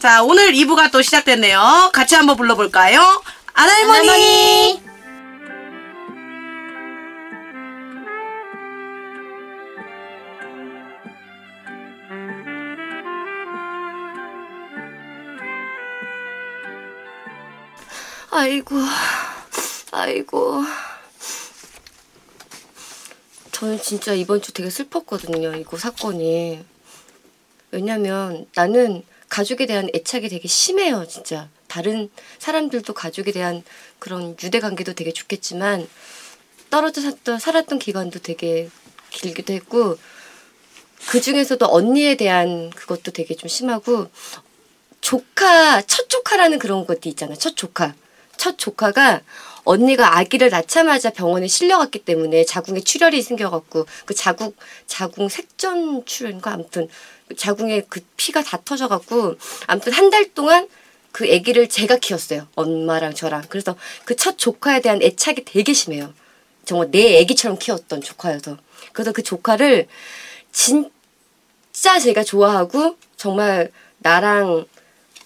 자, 오늘 2부가 또 시작됐네요. 같이 한번 불러볼까요? 아날머니! 아이고, 아이고. 저는 진짜 이번 주 되게 슬펐거든요. 이거 사건이. 왜냐면 나는 가족에 대한 애착이 되게 심해요, 진짜. 다른 사람들도 가족에 대한 그런 유대 관계도 되게 좋겠지만 떨어져 살던, 살았던 기간도 되게 길기도 했고 그 중에서도 언니에 대한 그것도 되게 좀 심하고 조카 첫 조카라는 그런 것도 있잖아요. 첫 조카. 첫 조카가 언니가 아기를 낳자마자 병원에 실려갔기 때문에 자궁에 출혈이 생겨갖고 그 자궁 자궁 색전 출혈인가 아무튼 자궁에 그 피가 다 터져갖고 아무튼 한 달 동안 그 아기를 제가 키웠어요 엄마랑 저랑 그래서 그 첫 조카에 대한 애착이 되게 심해요 정말 내 아기처럼 키웠던 조카여서 그래서 그 조카를 진짜 제가 좋아하고 정말 나랑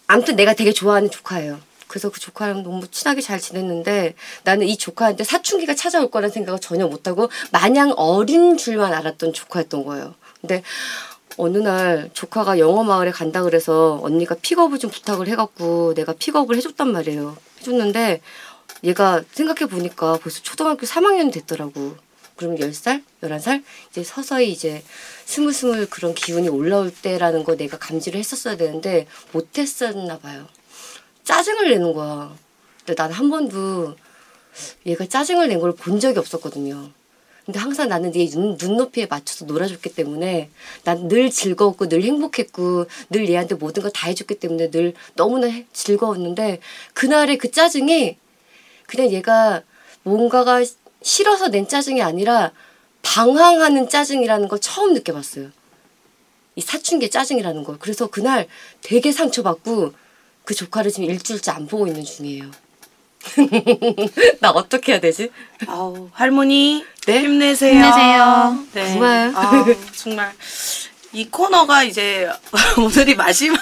아무튼 내가 되게 좋아하는 조카예요. 그래서 그 조카랑 너무 친하게 잘 지냈는데 나는 이 조카한테 사춘기가 찾아올 거라는 생각을 전혀 못하고 마냥 어린 줄만 알았던 조카였던 거예요. 근데 어느 날 조카가 영어 마을에 간다 그래서 언니가 픽업을 좀 부탁을 해갖고 내가 픽업을 해줬단 말이에요. 해줬는데 얘가 생각해 보니까 벌써 초등학교 3학년이 됐더라고. 그럼 10살? 11살? 이제 서서히 이제 스물스물 그런 기운이 올라올 때라는 거 내가 감지를 했었어야 되는데 못했었나 봐요. 짜증을 내는 거야. 근데 난 한 번도 얘가 짜증을 낸 걸 본 적이 없었거든요. 근데 항상 나는 얘 눈, 눈높이에 맞춰서 놀아줬기 때문에 난 늘 즐거웠고 늘 행복했고 늘 얘한테 모든 걸 다 해줬기 때문에 늘 너무나 해- 즐거웠는데 그날의 그 짜증이 그냥 얘가 뭔가가 싫어서 낸 짜증이 아니라 방황하는 짜증이라는 걸 처음 느껴봤어요. 이 사춘기 짜증이라는 걸. 그래서 그날 되게 상처받고 그 조카를 지금 일주일째 안 보고 있는 중이에요. 나 어떻게 해야 되지? 아우, 할머니. 네? 힘내세요. 힘내세요. 네. 정말. 아우, 정말. 이 코너가 이제 오늘이 마지막.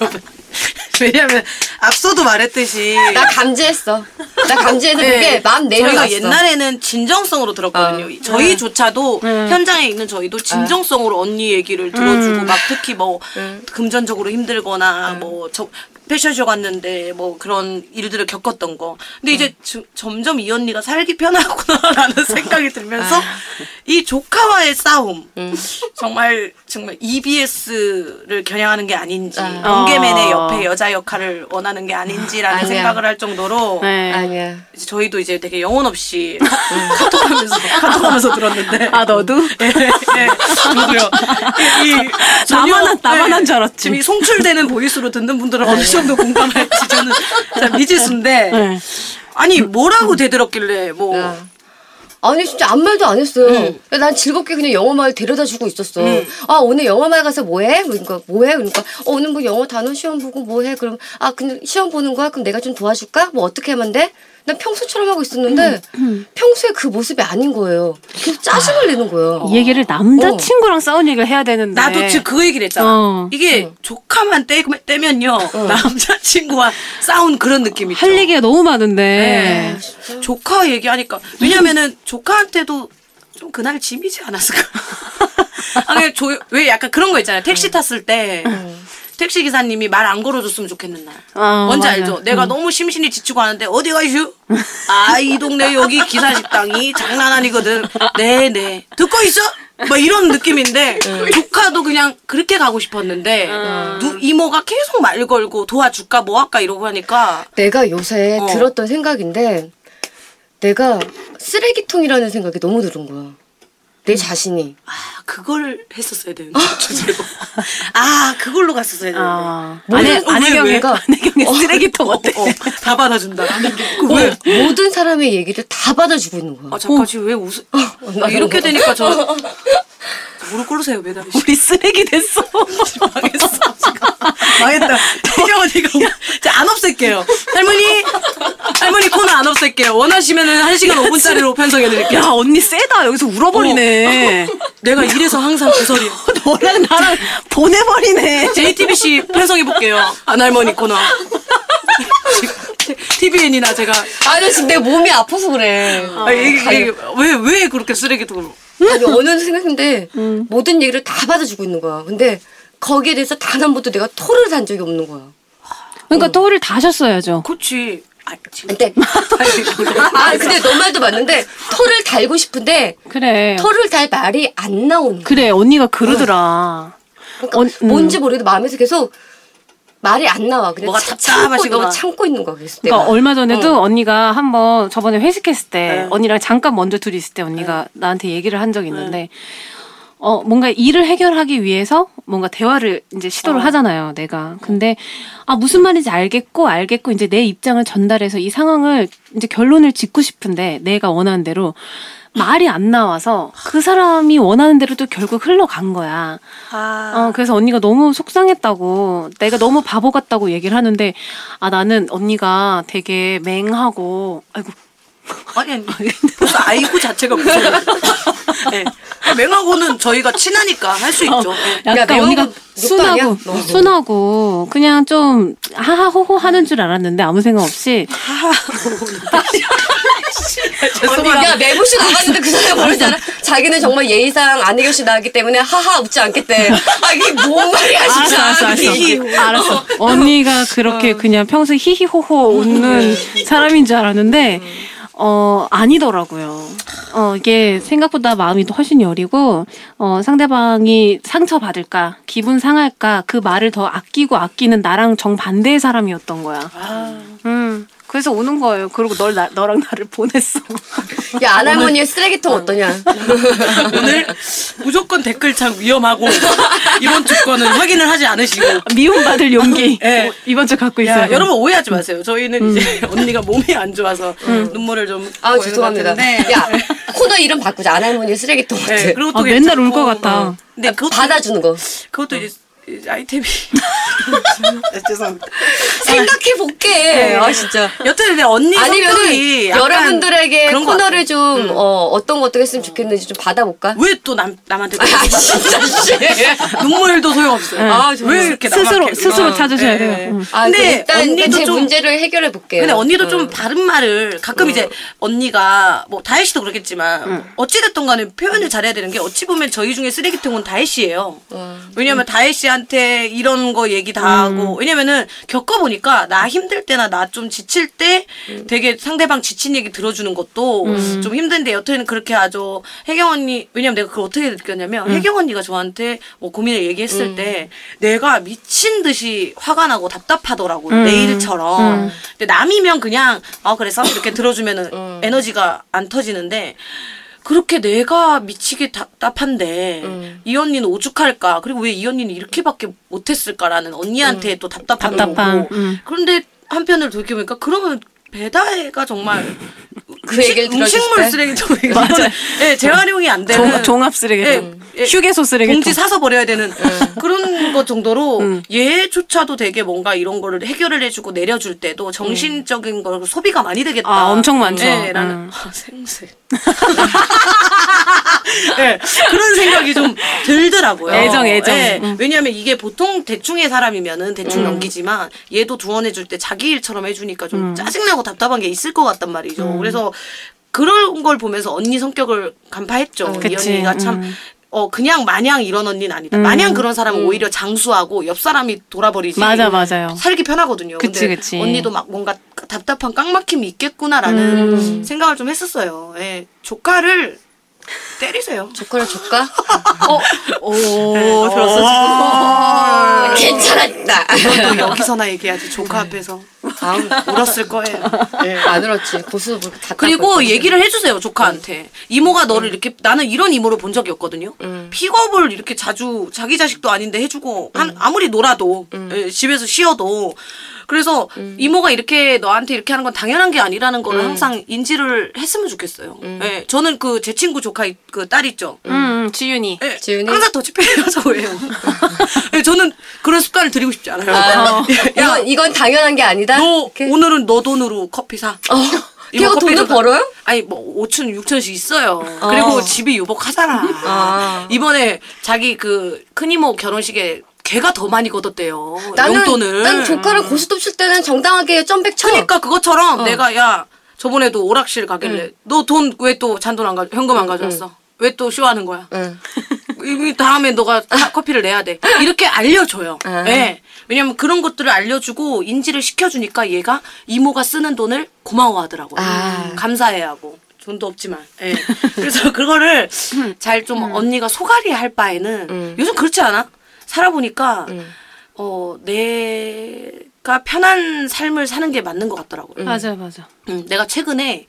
여러분. 왜냐면 앞서도 말했듯이 나 감지했어. 나 감지해서 네. 그게 마음 내려갔어. 저희가 옛날에는 진정성으로 들었거든요. 어. 저희조차도 네. 현장에 있는 저희도 진정성으로 언니 얘기를 들어주고 음. 막 특히 뭐 음. 금전적으로 힘들거나 뭐 저 패션쇼 갔는데 뭐 그런 일들을 겪었던 거. 근데 이제 주- 점점 이 언니가 살기 편하구나라는 생각이 들면서 이 조카와의 싸움 음. 정말 정말 EBS를 겨냥하는 게 아닌지 아. 번개맨의 어. 옆에 여자 역할을 원하는 게 아닌지라는 아니야. 생각을 할 정도로 네. 아니야. 이제 저희도 이제 되게 영혼 없이 카톡하면서 카톡하면서 들었는데 아 너도? 네, 네, 저도요. 이, 이 전혀- 나만 한- 나만 한줄 알았지. 지금 이 송출되는 보이스로 듣는 분들은 어느 정도 공감할지 저는 잘 미지수인데 네. 아니 뭐라고 되들었길래 뭐 야. 아니 진짜 아무 말도 안 했어요. 음. 난 즐겁게 그냥 영어 마을 데려다 주고 있었어. 음. 아 오늘 영어 마을 가서 뭐해? 그러니까 뭐해? 그러니까 어, 오늘 뭐 영어 단어 시험 보고 뭐해? 그럼 아 그냥 시험 보는 거야? 그럼 내가 좀 도와줄까? 뭐 어떻게 하면 돼? 난 평소처럼 하고 있었는데 음, 평소에 그 모습이 아닌 거예요. 계속 짜증을 내는 거예요. 이 얘기를 남자친구랑 싸운 얘기를 해야 되는데. 나도 지금 그 얘기를 했잖아. 어. 이게 조카만 떼, 떼면요 남자친구와 싸운 그런 느낌이. 할 얘기가 너무 많은데. 네. 조카 얘기하니까 왜냐면은 조카한테도 좀 그날 짐이지 않았을까? 아니 조, 왜 약간 그런 거 있잖아요. 택시 탔을 때 택시 기사님이 말 안 걸어줬으면 좋겠는 날. 어, 뭔지 맞아. 알죠? 내가 너무 심신이 지치고 하는데 어디 가시오? 아이 동네 여기 기사 식당이 장난 아니거든. 네네 듣고 있어? 뭐 이런 느낌인데 조카도 그냥 그렇게 가고 싶었는데 누, 이모가 계속 말 걸고 도와줄까 뭐 할까 이러고 하니까 내가 요새 어. 들었던 생각인데 내가 쓰레기통이라는 생각이 너무 들은 거야. 내 자신이. 아, 그걸 했었어야 되는데, 주제로. 아, 그걸로 갔었어야 되는데. 아. 안에, 안혜경의, 왜? 안혜경의 쓰레기통 어 때? 어, 다 받아준다. 그 왜? 어, 모든 사람의 얘기를 다 받아주고 있는 거야. 아, 잠깐, 지금 왜 웃어? 아, 이렇게 되니까 저, 무릎 꿇으세요, 매달. 우리 쓰레기 됐어. 망했어, 지금. 망했다. 태경 언니가. 자, 안 없앨게요. 할머니! 할머니 코너 안 없앨게요. 원하시면은 1 시간 5 분짜리로 편성해드릴게요. 야, 언니 세다. 여기서 울어버리네. 내가 이래서 항상 그 소리. 너랑 나랑 보내버리네. JTBC 편성해볼게요. 안 할머니 코너. TVN이나 제가. 아니 지금 내 몸이 아파서 그래. 아, 이게, 이게 왜, 왜 그렇게 쓰레기통으로. 아니 어느 생각인데 모든 얘기를 다 받아주고 있는 거야. 근데 거기에 대해서 단 한 번도 내가 토를 단 적이 없는 거야. 그러니까 토를 다 하셨어야죠. 그렇지. 아. 근데 아 근데 너 말도 맞는데 토를 달고 싶은데 그래. 토를 달 말이 안 나오는 거야. 그래 언니가 그러더라. 그러니까 언- 음. 뭔지 모르겠는데 마음에서 계속 말이 안 나와. 그냥 뭐가 참- 답답하시구나. 참고, 너무 참고 있는 거야. 그래서 그러니까 내가. 얼마 전에도 언니가 한번 저번에 회식했을 때 네. 언니랑 잠깐 먼저 둘이 있을 때 언니가 나한테 얘기를 한 적이 있는데 어 뭔가 일을 해결하기 위해서 뭔가 대화를 이제 시도를 하잖아요 내가 근데 아 무슨 말인지 알겠고 알겠고 이제 내 입장을 전달해서 이 상황을 이제 결론을 짓고 싶은데 내가 원하는 대로 말이 안 나와서 그 사람이 원하는 대로 또 결국 흘러간 거야. 아. 어, 그래서 언니가 너무 속상했다고, 내가 너무 바보 같다고 얘기를 하는데, 아, 나는 언니가 되게 맹하고, 아이고, 아니, 아니. 벌써 아이고 자체가 무서워. 네. 맹하고는 저희가 친하니까 할 수 있죠. 네. 약간 매운 언니가 거 욕도 아니야? 순하고, 너. 순하고, 그냥 좀, 하하호호 하는 줄 알았는데, 아무 생각 없이, 야 매부씨 나갔는데 그 사람이 알아? 자기는 정말 예의상 안혜교씨 나왔기 때문에 하하 웃지 않겠대. 아 이게 뭔 말이야 진짜. 알았어, 알았어. 알았어. 알았어. 언니가 그렇게 그냥 평소에 히히호호 웃는 사람인 줄 알았는데, 어, 아니더라고요. 어, 이게 생각보다 마음이 훨씬 여리고, 어, 상대방이 상처받을까, 기분 상할까, 그 말을 더 아끼고 아끼는 나랑 정반대의 사람이었던 거야. 음. 그래서 오는 거예요. 그리고 널, 나, 너랑 나를 보냈어. 야 안할머니의 쓰레기통 어떠냐? 오늘 무조건 댓글창 위험하고 이번 주권은 확인을 하지 않으시고. 미움받을 용기. 네. 어, 이번 주 갖고 있어요. 야, 여러분 오해하지 마세요. 저희는 이제 언니가 몸이 안 좋아서 눈물을 좀. 아 죄송합니다. 같은데. 야 코너 이름 바꾸자 안할머니의 쓰레기통 같아. 네, 그리고 또 아, 맨날 울. 것 같다. 어. 근데 그것도 받아주는 거. 그것도 이제 아이템이 네, 죄송합니다. 생각해 볼게. 아 진짜. 여튼 근데 언니 약간 여러분들에게 코너를. 좀 어, 어떤 거 어떻게 했으면 좋겠는지 좀 받아볼까? 왜 또 남 남한테 아 진짜 씨. 눈물도 소용없어요. 아, 정말. 왜 이렇게 스스로, 남한테 스스로 어, 찾으셔야 예, 돼요. 예. 음. 아, 근데 일단 언니도 제 좀 문제를 해결해 볼게요. 근데 언니도 음. 좀 바른 말을 가끔 이제 언니가 뭐 다혜 씨도 그렇겠지만 어찌 됐든 간에 표현을 잘해야 되는 게 어찌 보면 저희 중에 쓰레기통은 다혜 씨예요. 왜냐면 다혜 씨 한테 이런 거 얘기 다 하고. 왜냐면은 겪어보니까 나 힘들 때나 나 좀 지칠 때 되게 상대방 지친 얘기 들어주는 것도 좀 힘든데 여태는 그렇게 하죠. 혜경 언니 왜냐면 내가 그걸 어떻게 느꼈냐면 혜경 언니가 저한테 뭐 고민을 얘기했을 때 내가 미친 듯이 화가 나고 답답하더라고 요. 내 일처럼. 근데 남이면 그냥 아 그래서 이렇게 들어주면은 에너지가 안 터지는데 그렇게 내가 미치게 답답한데 이 언니는 오죽할까 그리고 왜 이 언니는 이렇게밖에 못했을까라는 언니한테 또 답답한 답답한, 거고 음. 그런데 한편으로 돌이켜보니까 그러면 배다혜가 정말 그 얘기를 들어줬을 음식물 때? 쓰레기통 이거는 예, 재활용이 안 되는 종, 종합 쓰레기통. 예, 예. 휴게소 쓰레기통. 봉지 사서 버려야 되는 그런 것 정도로 얘조차도 되게 뭔가 이런 거를 해결을 해주고 내려줄 때도 정신적인 거 소비가 많이 되겠다. 아, 엄청 많죠. 예, 라는 음. 아, 생새. 예, 그런 생각이 좀 들더라고요. 애정, 애정. 예, 음. 왜냐하면 이게 보통 대충의 사람이면은 대충 넘기지만 얘도 두원해줄 때 자기 일처럼 해주니까 좀 음. 짜증나고 답답한 게 있을 것 같단 말이죠. 그래서 그런 걸 보면서 언니 성격을 간파했죠. 이 그치. 언니가 참 음. 어 그냥 마냥 이런 언니는 아니다. 마냥 그런 사람은 오히려 장수하고 옆 사람이 돌아버리지. 맞아, 맞아요. 살기 편하거든요. 그치, 근데 그치. 언니도 막 뭔가 답답한 깡막힘이 있겠구나라는 음. 생각을 좀 했었어요. 예. 조카를 때리세요. 조카를 줄까? 어, 오, 들었어 지금. 괜찮았다. 또 여기서나 얘기하지 조카 앞에서 다음 울었을 거예요. 예. 안 울었지. 고수 뭐다 그리고 얘기를 해주세요 조카한테 이모가 너를 이렇게 나는 이런 이모를 본 적이 없거든요 픽업을 이렇게 자주 자기 자식도 아닌데 해주고 한 아무리 놀아도 예, 집에서 쉬어도 그래서 이모가 이렇게 너한테 이렇게 하는 건 당연한 게 아니라는 거를 항상 인지를 했으면 좋겠어요 예, 저는 그 제 친구 조카 이- 그딸 있죠 음, 음, 지윤이. 예, 지은이? 항상 더치페이하자고 해요 예, 저는 그런 습관을 들이고 싶지 않아요 아, 야, 이건 이건 당연한 게 아니다. 너 이렇게? 오늘은 너 돈으로 커피 사 어, 걔가 돈을 사- 벌어요? 아니 뭐 5천 6천씩 있어요. 그리고 집이 유복하잖아. 아. 이번에 자기 그 큰이모 결혼식에 걔가 더 많이 걷었대요. 나는 용돈을. 난 조카를 고스톱 칠 때는 정당하게 점백 쳐. 그러니까 그것처럼 어. 내가 야 저번에도 오락실 가길래 너돈 왜 또 잔돈 안 가, 현금 안 가져왔어? 왜또 쇼하는 거야? 응. 이 다음에 너가 카- 커피를 내야 돼. 이렇게 알려줘요. 아. 예. 왜냐면 그런 것들을 알려주고 인지를 시켜주니까 얘가 이모가 쓰는 돈을 고마워하더라고요. 아. 감사해하고. 돈도 없지만. 예. 그래서 그거를 잘 좀 언니가 소갈이 할 바에는 음. 요즘 그렇지 않아? 살아보니까 어 내가 편한 삶을 사는 게 맞는 것 같더라고요. 맞아 맞아. 음, 내가 최근에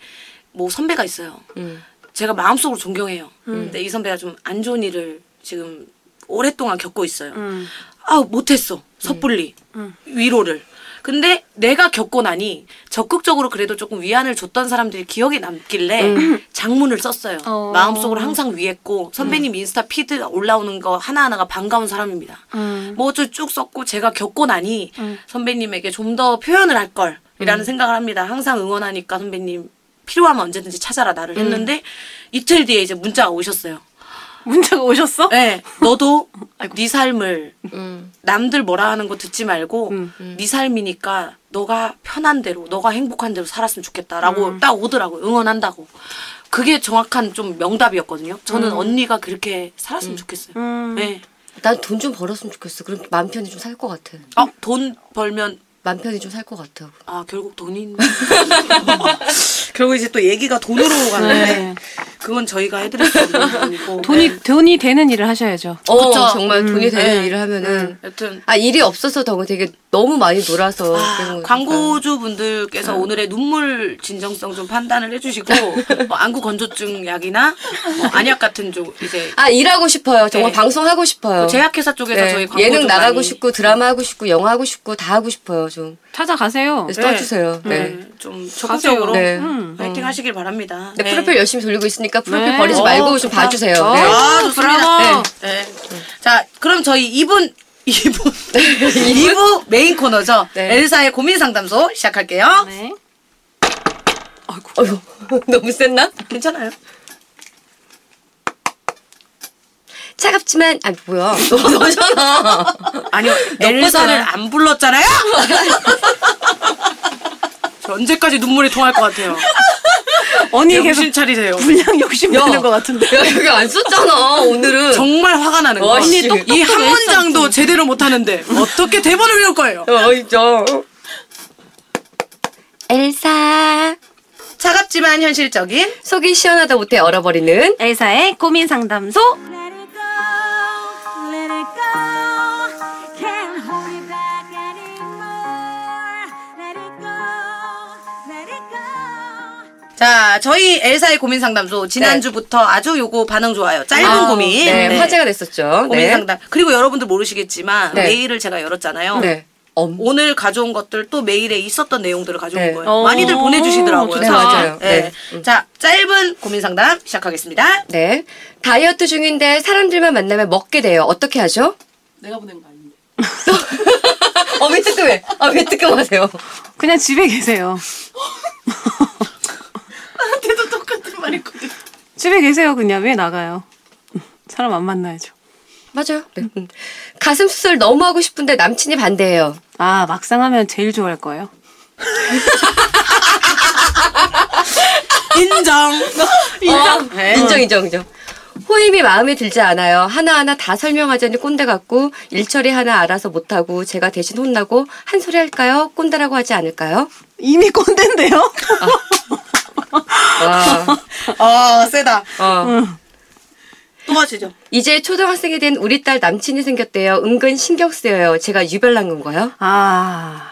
뭐 선배가 있어요. 음. 제가 마음속으로 존경해요. 근데 이 선배가 좀 안 좋은 일을 지금 오랫동안 겪고 있어요. 음. 아 못했어 섣불리 위로를. 근데 내가 겪고 나니 적극적으로 그래도 조금 위안을 줬던 사람들이 기억에 남길래 장문을 썼어요. 어. 마음속으로 항상 위했고 선배님 인스타 피드 올라오는 거 하나하나가 반가운 사람입니다. 음. 뭐 어쩌 쭉 썼고 제가 겪고 나니 선배님에게 좀 더 표현을 할 걸이라는 생각을 합니다. 항상 응원하니까 선배님 필요하면 언제든지 찾아라 나를 했는데 이틀 뒤에 이제 문자가 오셨어요. 문자가 오셨어? 네, 너도 네 삶을 음. 남들 뭐라 하는 거 듣지 말고 음. 네 삶이니까 너가 편한 대로 너가 행복한 대로 살았으면 좋겠다라고 음. 딱 오더라고요. 응원한다고. 그게 정확한 좀 명답이었거든요. 저는 음. 언니가 그렇게 살았으면 좋겠어요. 네. 난 돈 좀 벌었으면 좋겠어. 그럼 맘 편히 좀 살 것 같아. 아, 돈 벌면 맘 편히 좀 살 것 같아. 아 결국 돈이 결국 이제 또 얘기가 돈으로 가는데 네. 그건 저희가 해드릴 수 없는 부분이고 돈이 네. 돈이 되는 일을 하셔야죠. 어, 그쵸. 정말 돈이 되는 네. 일을 하면은. 여튼 아, 일이 없어서 더 되게 너무 많이 놀아서. 아. 광고주 분들께서 오늘의 눈물 진정성 좀 판단을 해주시고 뭐 안구 건조증 약이나 뭐 안약 같은 쪽 이제 아, 일하고 싶어요. 정말 네. 방송 하고 싶어요. 제약회사 쪽에서 네, 저희 광고 예능 좀 나가고 많이 싶고, 드라마 하고 싶고, 영화 하고 싶고, 다 하고 싶어요. 좀. 찾아가세요. 그래서 떠주세요. 네. 네, 좀 적극적으로 네. 음. 파이팅 하시길 바랍니다. 네, 프로필 열심히 돌리고 있으니까 프로필 네. 버리지 어, 말고 좀 좋다. 봐주세요. 어. 네. 아, 좋습니다. 브라보. 네. 자, 그럼 저희 2분 2분 2부 메인 코너죠. 네. 엘사의 고민 상담소 시작할게요. 네. 어휴, 너무 셌나? 괜찮아요. 차갑지만, 아, 뭐야. 너무 너잖아. 아니요, 엘사를 안 불렀잖아요. 저 언제까지 눈물이 통할 것 같아요. 언니 계속 정신 차리세요. 분량 욕심 내는 것 같은데. 야, 여기 안 썼잖아, 오늘은. 정말 화가 나는 거. 어, 씨. 이 한 문장도 제대로 못 하는데 어떻게 대본을 외울 거예요? 어, 진짜. 엘사. 차갑지만 현실적인 속이 시원하다 못해 얼어버리는 엘사의 고민 상담소. 자 저희 엘사의 고민 상담소 지난주부터 아주 요거 반응 좋아요. 짧은 아, 고민. 네, 네. 화제가 됐었죠. 고민 네. 상담. 그리고 여러분들 모르시겠지만 네. 메일을 제가 열었잖아요. 네. 엄. 오늘 가져온 것들 또 메일에 있었던 내용들을 가져온 네. 거예요. 어, 많이들 보내주시더라고요. 좋다. 네, 맞아요. 네. 네. 자 짧은 고민 상담 시작하겠습니다. 네. 다이어트 중인데 사람들만 만나면 먹게 돼요. 어떻게 하죠? 내가 보낸 거 아닌데. 어, 왜 뜨끔해? 아, 왜 뜨끔하세요? 그냥 집에 계세요. 나한테도 똑같은 말 했거든. 집에 계세요. 그냥 왜 나가요? 사람 안 만나야죠. 맞아요. 네. 음. 가슴 수술 너무 하고 싶은데 남친이 반대해요. 아 막상 하면 제일 좋아할 거예요. 인정. 인정. 네. 인정, 인정, 인정. 호임이 마음에 들지 않아요. 하나하나 다 설명하자니 꼰대 같고 일처리 하나 알아서 못하고 제가 대신 혼나고 한 소리 할까요? 꼰대라고 하지 않을까요? 이미 꼰대인데요? 와. 아 세다. 어. 또 하시죠. 이제 초등학생이 된 우리 딸 남친이 생겼대요. 은근 신경 쓰여요. 제가 유별난 건가요? 아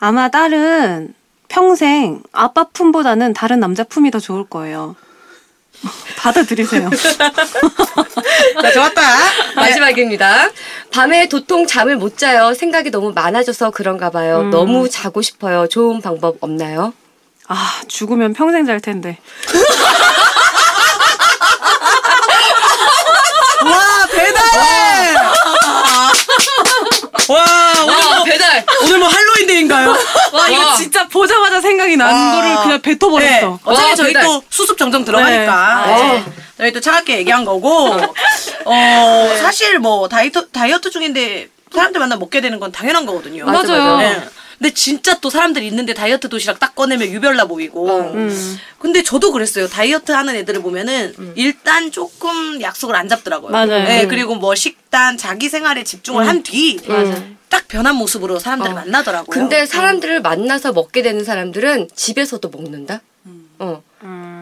아마 딸은 평생 아빠 품보다는 다른 남자 품이 더 좋을 거예요. 받아들이세요. 자 좋았다. 마지막입니다. 밤에 도통 잠을 못 자요. 생각이 너무 많아져서 그런가 봐요. 너무 자고 싶어요. 좋은 방법 없나요? 아 죽으면 평생 잘 텐데. 와 배달해. 와 오늘 뭐 배달! 오늘 뭐 할로윈데이인가요? 와, 이거 진짜 보자마자 생각이 난 아. 거를 그냥 네. 뱉어버렸어. 어차피 와, 저희 배달. 또 수습 정정 들어가니까 네. 네. 저희 또 차갑게 얘기한 거고 어 사실 뭐 다이어트 다이어트 중인데 사람들 만나 먹게 되는 건 당연한 거거든요. 맞아, 맞아요. 맞아. 네. 근데 진짜 또 사람들이 있는데 다이어트 도시락 딱 꺼내면 유별나 보이고. 음. 근데 저도 그랬어요. 다이어트 하는 애들을 보면은 일단 조금 약속을 안 잡더라고요. 맞아요. 네, 음. 그리고 뭐 식단, 자기 생활에 집중을 한 뒤. 딱 변한 모습으로 사람들을 만나더라고요. 근데 사람들을 만나서 먹게 되는 사람들은 집에서도 먹는다. 어.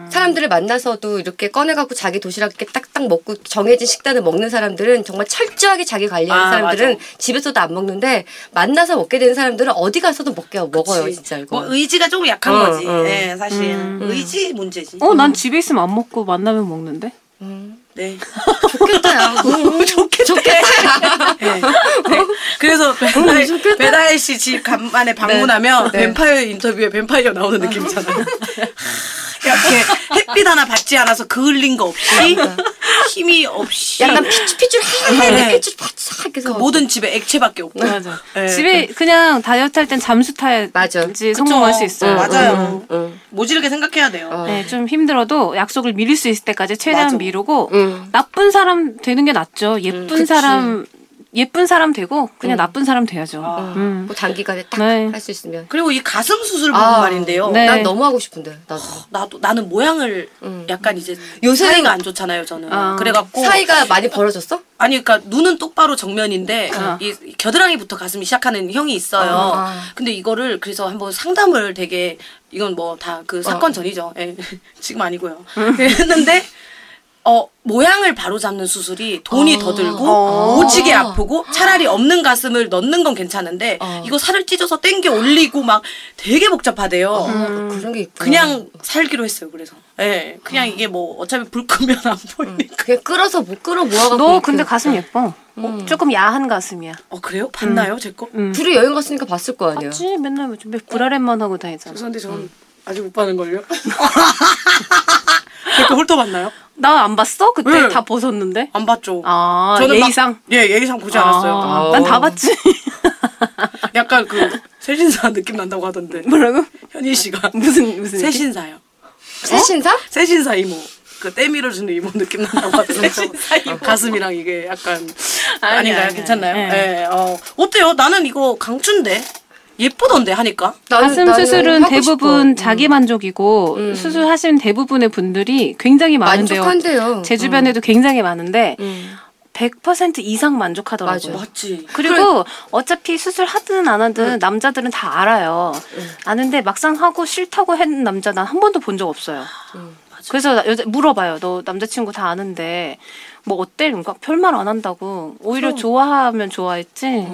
음. 사람들을 만나서도 이렇게 꺼내갖고 자기 도시락 이렇게 딱딱 먹고 정해진 식단을 먹는 사람들은 정말 철저하게 자기 관리하는 아, 사람들은 맞아. 집에서도 안 먹는데 만나서 먹게 되는 사람들은 어디 가서도 먹게 먹어요 그치. 진짜 이거. 뭐 의지가 조금 약한 어, 거지. 어. 네, 사실 음. 의지 문제지. 어, 난 집에 있으면 안 먹고 만나면 먹는데. 네. 좋겠다. 야. 음, 좋겠다. 네. 네. 그래서 배달, 배달 씨집 간만에 방문하면 네. 뱀파이어 인터뷰에 뱀파이어 나오는 느낌이잖아요. 이렇게 햇빛 하나 받지 않아서 그을린 거 없이 힘이 없이 약간 피줄피줄 하얀데 네. 피줄 바싹 그 해서 모든 집에 액체밖에 없고. 맞아. 네. 집에 그냥 다이어트 할 땐 잠수 타야지 맞아. 성공할 수 있어요. 맞아요. 응. 모질게 생각해야 돼요. 어. 네, 좀 힘들어도 약속을 미룰 수 있을 때까지 최대한 맞아. 미루고 응. 나쁜 사람 되는 게 낫죠. 예쁜. 사람 예쁜 사람 되고 그냥 나쁜 사람 돼야죠. 음. 뭐 단기간에 딱 네. 할수 있으면. 그리고 이 가슴 수술 부분 아, 말인데요. 네. 난 너무 하고 싶은데 나도. 나도 나는 모양을 약간 이제 요새는- 사이가 안 좋잖아요 저는. 아. 그래갖고 사이가 많이 벌어졌어? 아니 그러니까 눈은 똑바로 정면인데 어. 이 겨드랑이부터 가슴이 시작하는 형이 있어요. 아. 근데 이거를 그래서 한번 상담을 되게 이건 뭐 다 그 사건 전이죠. 예. 지금 아니고요. 했는데 어 모양을 바로 잡는 수술이 돈이 더 들고 어. 오지게 아프고 차라리 없는 가슴을 넣는 건 괜찮은데 이거 살을 찢어서 땡겨 올리고 막 되게 복잡하대요. 아, 그런 게 있구나. 그냥 살기로 했어요. 그래서 예, 그냥 이게 뭐 어차피 불 끄면 안 보이니까. 그냥 끌어서 못 끌어 모아갖고. 너. 근데 가슴 예뻐. 어, 조금 야한 가슴이야. 어 그래요? 봤나요 제 거? 음. 둘이 여행 갔으니까 봤을 거 아니야. 맞지? 맨날 뭐좀 브라렛만 하고 다니잖아. 죄송한데 저는 아직 못 봐는 걸요. 제거 훑어봤나요? 나 안 봤어? 그때 응. 다 벗었는데. 안 봤죠. 아, 저는 막- 예의상. 예, 예의상 보지 않았어요. 아, 난 다 봤지. 약간 그 새신사 느낌 난다고 하던데. 뭐라고? 현희 씨가 무슨 무슨? 새신사요. 새신사? 새신사 이모. 그 때 밀어주는 이모 느낌 난다고 하던데. 새신사 이모. 가슴이랑 이게 약간 아니야, 아닌가요? 아니야. 괜찮나요? 네. 예. 어. 어때요? 나는 이거 강추인데. 예쁘던데 하니까. 나는- 가슴 나는 수술은 하고 대부분 싶어. 자기 만족이고 음. 수술하신 대부분의 분들이 굉장히 많은데요. 만족한대요. 제 주변에도 굉장히 많은데 음. 100% 이상 만족하더라고요. 맞아. 맞지. 그리고 어차피 수술 하든 안 하든 남자들은 다 알아요. 아는데 막상 하고 싫다고 했는 남자 난 한 번도 본 적 없어요. 그래서 나- 여자 물어봐요. 너 남자친구 다 아는데 뭐 어때? 그러니까 별말 안 한다고. 오히려 좋아하면 좋아했지.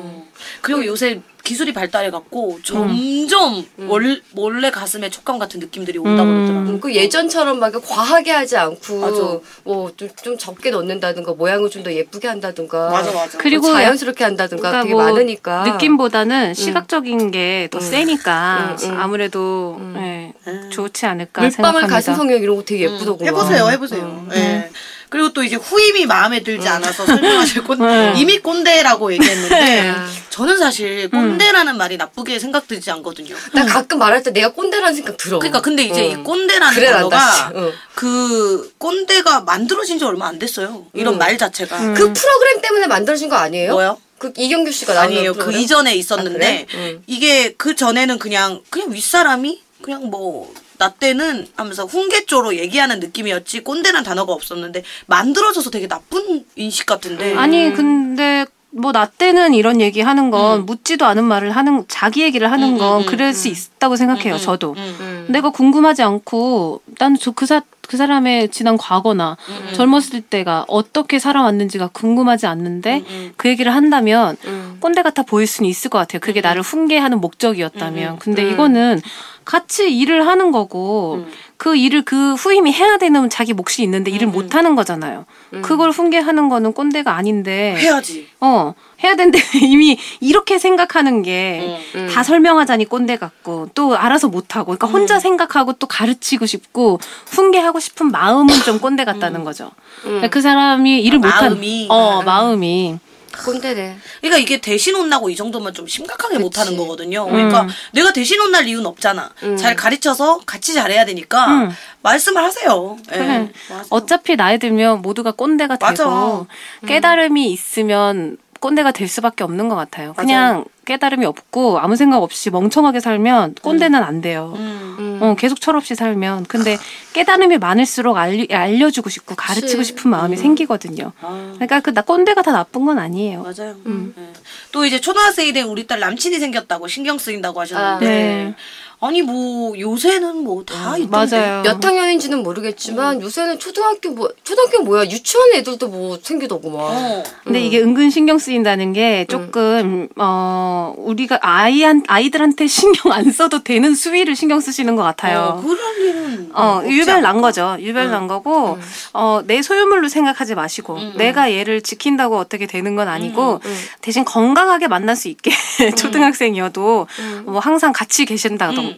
그리고 요새 기술이 발달해갖고 점점 월, 원래 가슴에 촉감 같은 느낌들이 온다고 음. 그러더라고요. 음, 그 예전처럼 막 과하게 하지 않고. 뭐좀 좀 적게 넣는다든가 모양을 좀 더 예쁘게 한다든가 맞아, 맞아. 그리고 뭐 자연스럽게 한다든가 그러니까 되게 뭐 많으니까 느낌보다는 시각적인 게더 세니까 음, 음. 아무래도 예, 좋지 않을까 물방울 생각합니다. 가슴 성형 이런 거 되게 예쁘더구만 해보세요, 해보세요. 예. 그리고 또 이제 후임이 마음에 들지 않아서 설명하실 꼰 음. 이미 꼰대라고 얘기했는데 네. 저는 사실 꼰대라는 말이 나쁘게 생각되지 않거든요. 나 가끔 말할 때 내가 꼰대라는 생각 들어 그러니까 근데 이제 이 응. 꼰대라는 그래, 단어가. 그 꼰대가 만들어진 지 얼마 안 됐어요. 이런 말 자체가 그 프로그램 때문에 만들어진 거 아니에요? 뭐요? 그 이경규 씨가 아니에요. 그 프로그램? 이전에 있었는데 아, 그래? 응. 이게 그 전에는 그냥 그냥 윗사람이 그냥 뭐 나 때는 하면서 훈계조로 얘기하는 느낌이었지 꼰대란 단어가 없었는데 만들어져서 되게 나쁜 인식 같은데 아니 근데 뭐나 때는 이런 얘기 하는 건 묻지도 않은 말을 하는 자기 얘기를 하는 건 그럴 수 있다고 생각해요. 저도 음. 내가 궁금하지 않고 난그사 그 사람의 지난 과거나 젊었을 때가 어떻게 살아왔는지가 궁금하지 않는데 그 얘기를 한다면 꼰대 같아 보일 수는 있을 것 같아요. 그게 나를 훈계하는 목적이었다면. 근데 이거는 같이 일을 하는 거고 그 일을 그 후임이 해야 되는 자기 몫이 있는데 일을 못 하는 거잖아요. 그걸 훈계하는 거는 꼰대가 아닌데 해야지. 어 해야 되는데 이미 이렇게 생각하는 게다 설명하자니 꼰대 같고 또 알아서 못하고 그러니까 혼자 생각하고 또 가르치고 싶고 훈계하고 싶은 마음은 좀 꼰대 같다는 거죠. 그러니까 그 사람이 일을 아, 못한 마음이. 어 마음이 꼰대래. 그러니까 이게 대신 혼나고 이 정도면 좀 심각하게 그치. 못하는 거거든요. 그러니까 내가 대신 혼날 이유는 없잖아. 잘 가르쳐서 같이 잘해야 되니까 음. 말씀을 하세요. 예. 그래. 맞아. 어차피 나이 들면 모두가 꼰대가 맞아. 되고 깨달음이 있으면 꼰대가 될 수밖에 없는 것 같아요. 그냥 깨달음이 없고 아무 생각 없이 멍청하게 살면 꼰대는 안 돼요. 음. 어, 계속 철없이 살면. 근데 깨달음이 많을수록 알리, 알려주고 싶고 가르치고 그치. 싶은 마음이 생기거든요. 아. 그러니까 그 나 꼰대가 다 나쁜 건 아니에요. 맞아요. 예. 또 이제 초등학생이 된 우리 딸 남친이 생겼다고 신경 쓰인다고 하셨는데 아, 네. 아니 뭐 요새는 뭐다 있던데. 맞아요. 몇 학년인지는 모르겠지만 요새는 초등학교 뭐 초등학교 뭐야 유치원 애들도 뭐 생기더구만. 어. 근데 이게 은근 신경 쓰인다는 게 조금 어 우리가 아이한 아이들한테 신경 안 써도 되는 수위를 신경 쓰시는 것 어, 같아요. 그럴 일은 어, 없지 유별 난 않을까? 거죠. 유별 난 거고, 어, 내 소유물로 생각하지 마시고, 내가 얘를 지킨다고 어떻게 되는 건 아니고, 대신 건강하게 만날 수 있게, 초등학생이어도, 뭐, 항상 같이 계신다던가,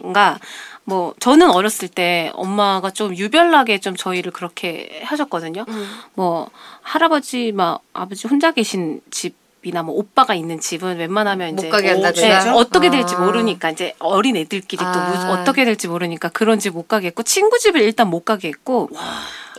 뭐, 저는 어렸을 때 엄마가 좀 유별나게 좀 저희를 그렇게 하셨거든요. 뭐, 할아버지, 막, 아버지 혼자 계신 집, 이나 뭐 오빠가 있는 집은 웬만하면 못 이제? 네, 어떻게 될지 아. 모르니까 이제 어린 애들끼리 또 뭐- 아. 어떻게 될지 모르니까 그런 집 못 가게 했고 친구 집을 일단 못 가게 했고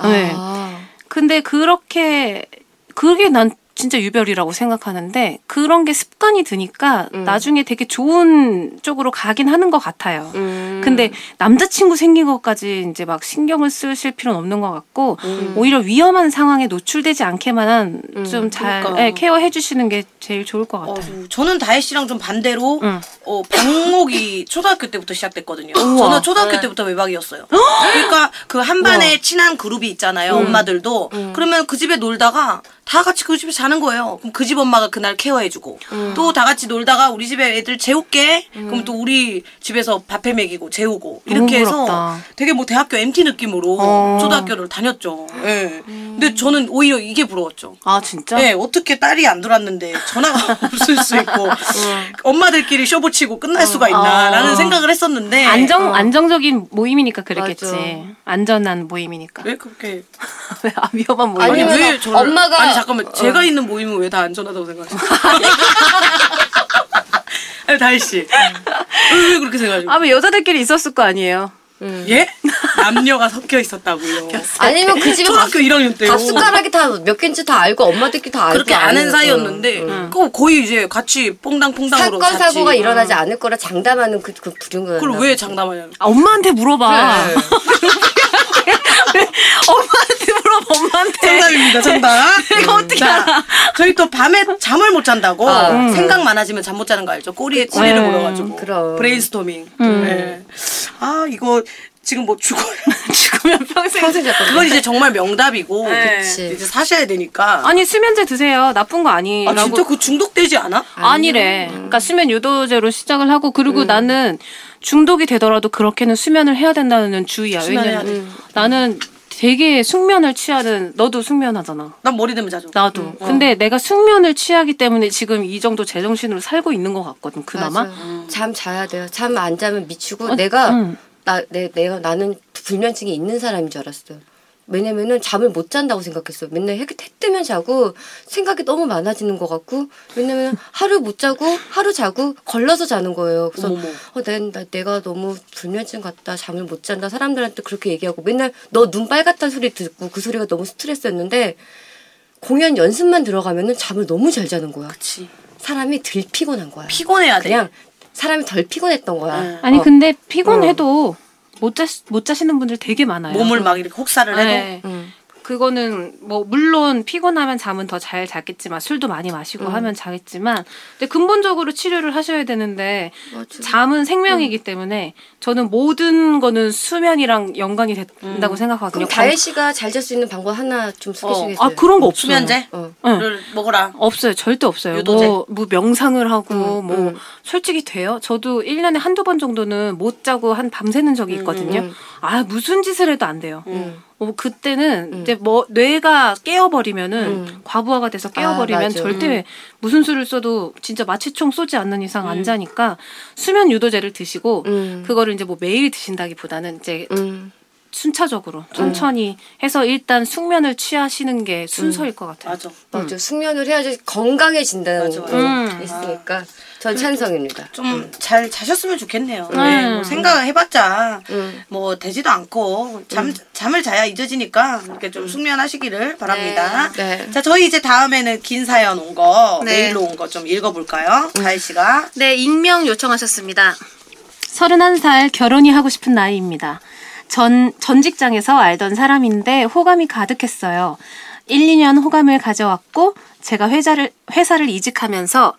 네. 아. 근데 그렇게 그게 난 진짜 유별이라고 생각하는데 그런 게 습관이 드니까 음. 나중에 되게 좋은 쪽으로 가긴 하는 것 같아요. 음. 근데 남자친구 생긴 것까지 이제 막 신경을 쓰실 필요는 없는 것 같고 음. 오히려 위험한 상황에 노출되지 않게만 좀잘 그러니까. 케어해 주시는 게 제일 좋을 것 어, 같아요. 저는 다혜 씨랑 좀 반대로 응. 어, 방목이 초등학교 때부터 시작됐거든요. 저는 초등학교 때부터 외박이었어요. 그러니까 그 한 반에 친한 그룹이 있잖아요. 엄마들도. 그러면 그 집에 놀다가 다 같이 그 집에 자는 거예요. 그럼 그 집 엄마가 그날 케어해주고 또 다 같이 놀다가 우리 집에 애들 재울게. 그럼 또 우리 집에서 밥해 먹이고 재우고 이렇게 해서. 되게 뭐 대학교 MT 느낌으로 어. 초등학교를 다녔죠. 예. 근데 저는 오히려 이게 부러웠죠. 아 진짜? 네, 어떻게 딸이 안 들어왔는데 전화가 없을 수 있고 엄마들끼리 쇼 붙이고 끝날 수가 있나라는 어. 생각을 했었는데 안정 안정적인 모임이니까 그랬겠지. 맞아. 안전한 모임이니까. 왜 그렇게 왜 아, 위험한 모임? 아니 아니면 왜 저를 엄마가- 아니 잠깐만 제가 있는 모임은 왜 다 안전하다고 생각하세요? 아니 다혜 씨, 왜, 왜 그렇게 생각하세요? 아마 여자들끼리 있었을 거 아니에요. 예? 남녀가 섞여 있었다고요. 아니면 그 집에 초등학교 1학년 때요. 밥 숟가락이 다 몇 개인지 다 알고 엄마들끼리 다 알고 그렇게 아는 사이였는데 응. 그거 거의 이제 같이 뽕당뽕당으로 사건 같이. 사고가 일어나지 않을 거라 장담하는 그, 그 부른 거야. 그걸 왜 장담하냐? 아, 엄마한테 물어봐. 그래. 엄마한테 물어봐. 엄마한테. 정답입니다, 정답. 내가 어떻게 자, 알아? 저희 또 밤에 잠을 못 잔다고 아. 생각 많아지면 잠 못 자는 거 알죠? 꼬리에 꼬리를 네. 물어가지고 그럼. 브레인스토밍. 음. 네. 아 이거 지금 뭐 죽어요. 죽으면 평생. 그건 이제 정말 명답이고 네. 그치. 이제 사셔야 되니까. 아니 수면제 드세요. 나쁜 거 아니라고. 아 진짜 그 중독되지 않아? 아니래. 그러니까 수면 유도제로 시작을 하고 그리고 음. 나는 중독이 되더라도 그렇게는 수면을 해야 된다는 주의야. 수면해야 왜냐면 나는 되게 숙면을 취하는 너도 숙면하잖아. 난 머리 대면 자죠. 나도. 음, 어. 근데 내가 숙면을 취하기 때문에 지금 이 정도 제정신으로 살고 있는 것 같거든. 그나마. 맞아. 잠 자야 돼요. 잠 안 자면 미치고 내가 음. 나 내, 내가 나는 불면증이 있는 사람인 줄 알았어. 왜냐면은 잠을 못 잔다고 생각했어. 맨날 해, 해 뜨면 자고 생각이 너무 많아지는 것 같고 왜냐면 하루 못 자고 하루 자고 걸러서 자는 거예요. 그래서 어머머. 어, 난, 나, 내가 너무 불면증 같다 잠을 못 잔다 사람들한테 그렇게 얘기하고 맨날 너 눈 빨갛다는 소리 듣고 그 소리가 너무 스트레스였는데 공연 연습만 들어가면은 잠을 너무 잘 자는 거야. 그치. 사람이 덜 피곤한 거야. 피곤해야 돼. 그냥 사람이 덜 피곤했던 거야. 네. 아니 어. 근데 피곤해도 못, 자, 못 자시는 분들 되게 많아요. 몸을 막 이렇게 혹사를 해도. 네. 음. 그거는 뭐 물론 피곤하면 잠은 더 잘 자겠지만 술도 많이 마시고 음. 하면 자겠지만 근데 근본적으로 치료를 하셔야 되는데 맞아. 잠은 생명이기 때문에 저는 모든 거는 수면이랑 연관이 된다고 생각하거든요. 그럼 다혜 씨가 잘 잘 수 있는 방법 하나 좀 소개시겠어요? 아 그런 거 없어요. 수면제를 어. 응. 먹어라. 없어요. 절대 없어요. 유도제? 뭐, 뭐 명상을 하고 음, 뭐 음. 솔직히 돼요. 저도 1년에 한두 번 정도는 못 자고 한 밤새는 적이 있거든요. 음. 아, 무슨 짓을 해도 안 돼요. 음. 어, 그때는 이제 뭐 뇌가 깨어버리면은 음. 과부하가 돼서 깨어버리면 아. 절대 무슨 수를 써도 진짜 마취총 쏘지 않는 이상 음. 안 자니까 수면 유도제를 드시고 음. 그거를 이제 뭐 매일 드신다기보다는 이제 음. 순차적으로 천천히 해서 일단 숙면을 취하시는 게 순서일 것 같아요. 맞아. 맞아. 숙면을 해야지 건강해진다는 맞아, 맞아. 게 음. 있으니까 전 찬성입니다. 좀 잘 자셨으면 좋겠네요. 음. 네, 뭐 생각을 해봤자 음. 뭐 되지도 않고 잠 잠을 자야 잊어지니까 이렇게 좀 숙면하시기를 바랍니다. 네. 네. 자 저희 이제 다음에는 긴 사연 온 거 네. 메일로 온 거 좀 읽어볼까요? 가희 씨가 네, 익명 요청하셨습니다. 31살 결혼이 하고 싶은 나이입니다. 전, 전 직장에서 알던 사람인데 호감이 가득했어요. 1, 2년 호감을 가져왔고 제가 회사를, 회사를 이직하면서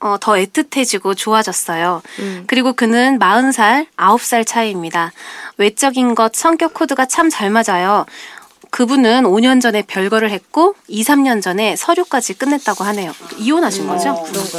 어, 더 애틋해지고 좋아졌어요. 그리고 그는 40살, 9살 차이입니다. 외적인 것, 성격 코드가 참 잘 맞아요. 그분은 5년 전에 별거를 했고 2, 3년 전에 서류까지 끝냈다고 하네요. 이혼하신 거죠? 그런가 봐.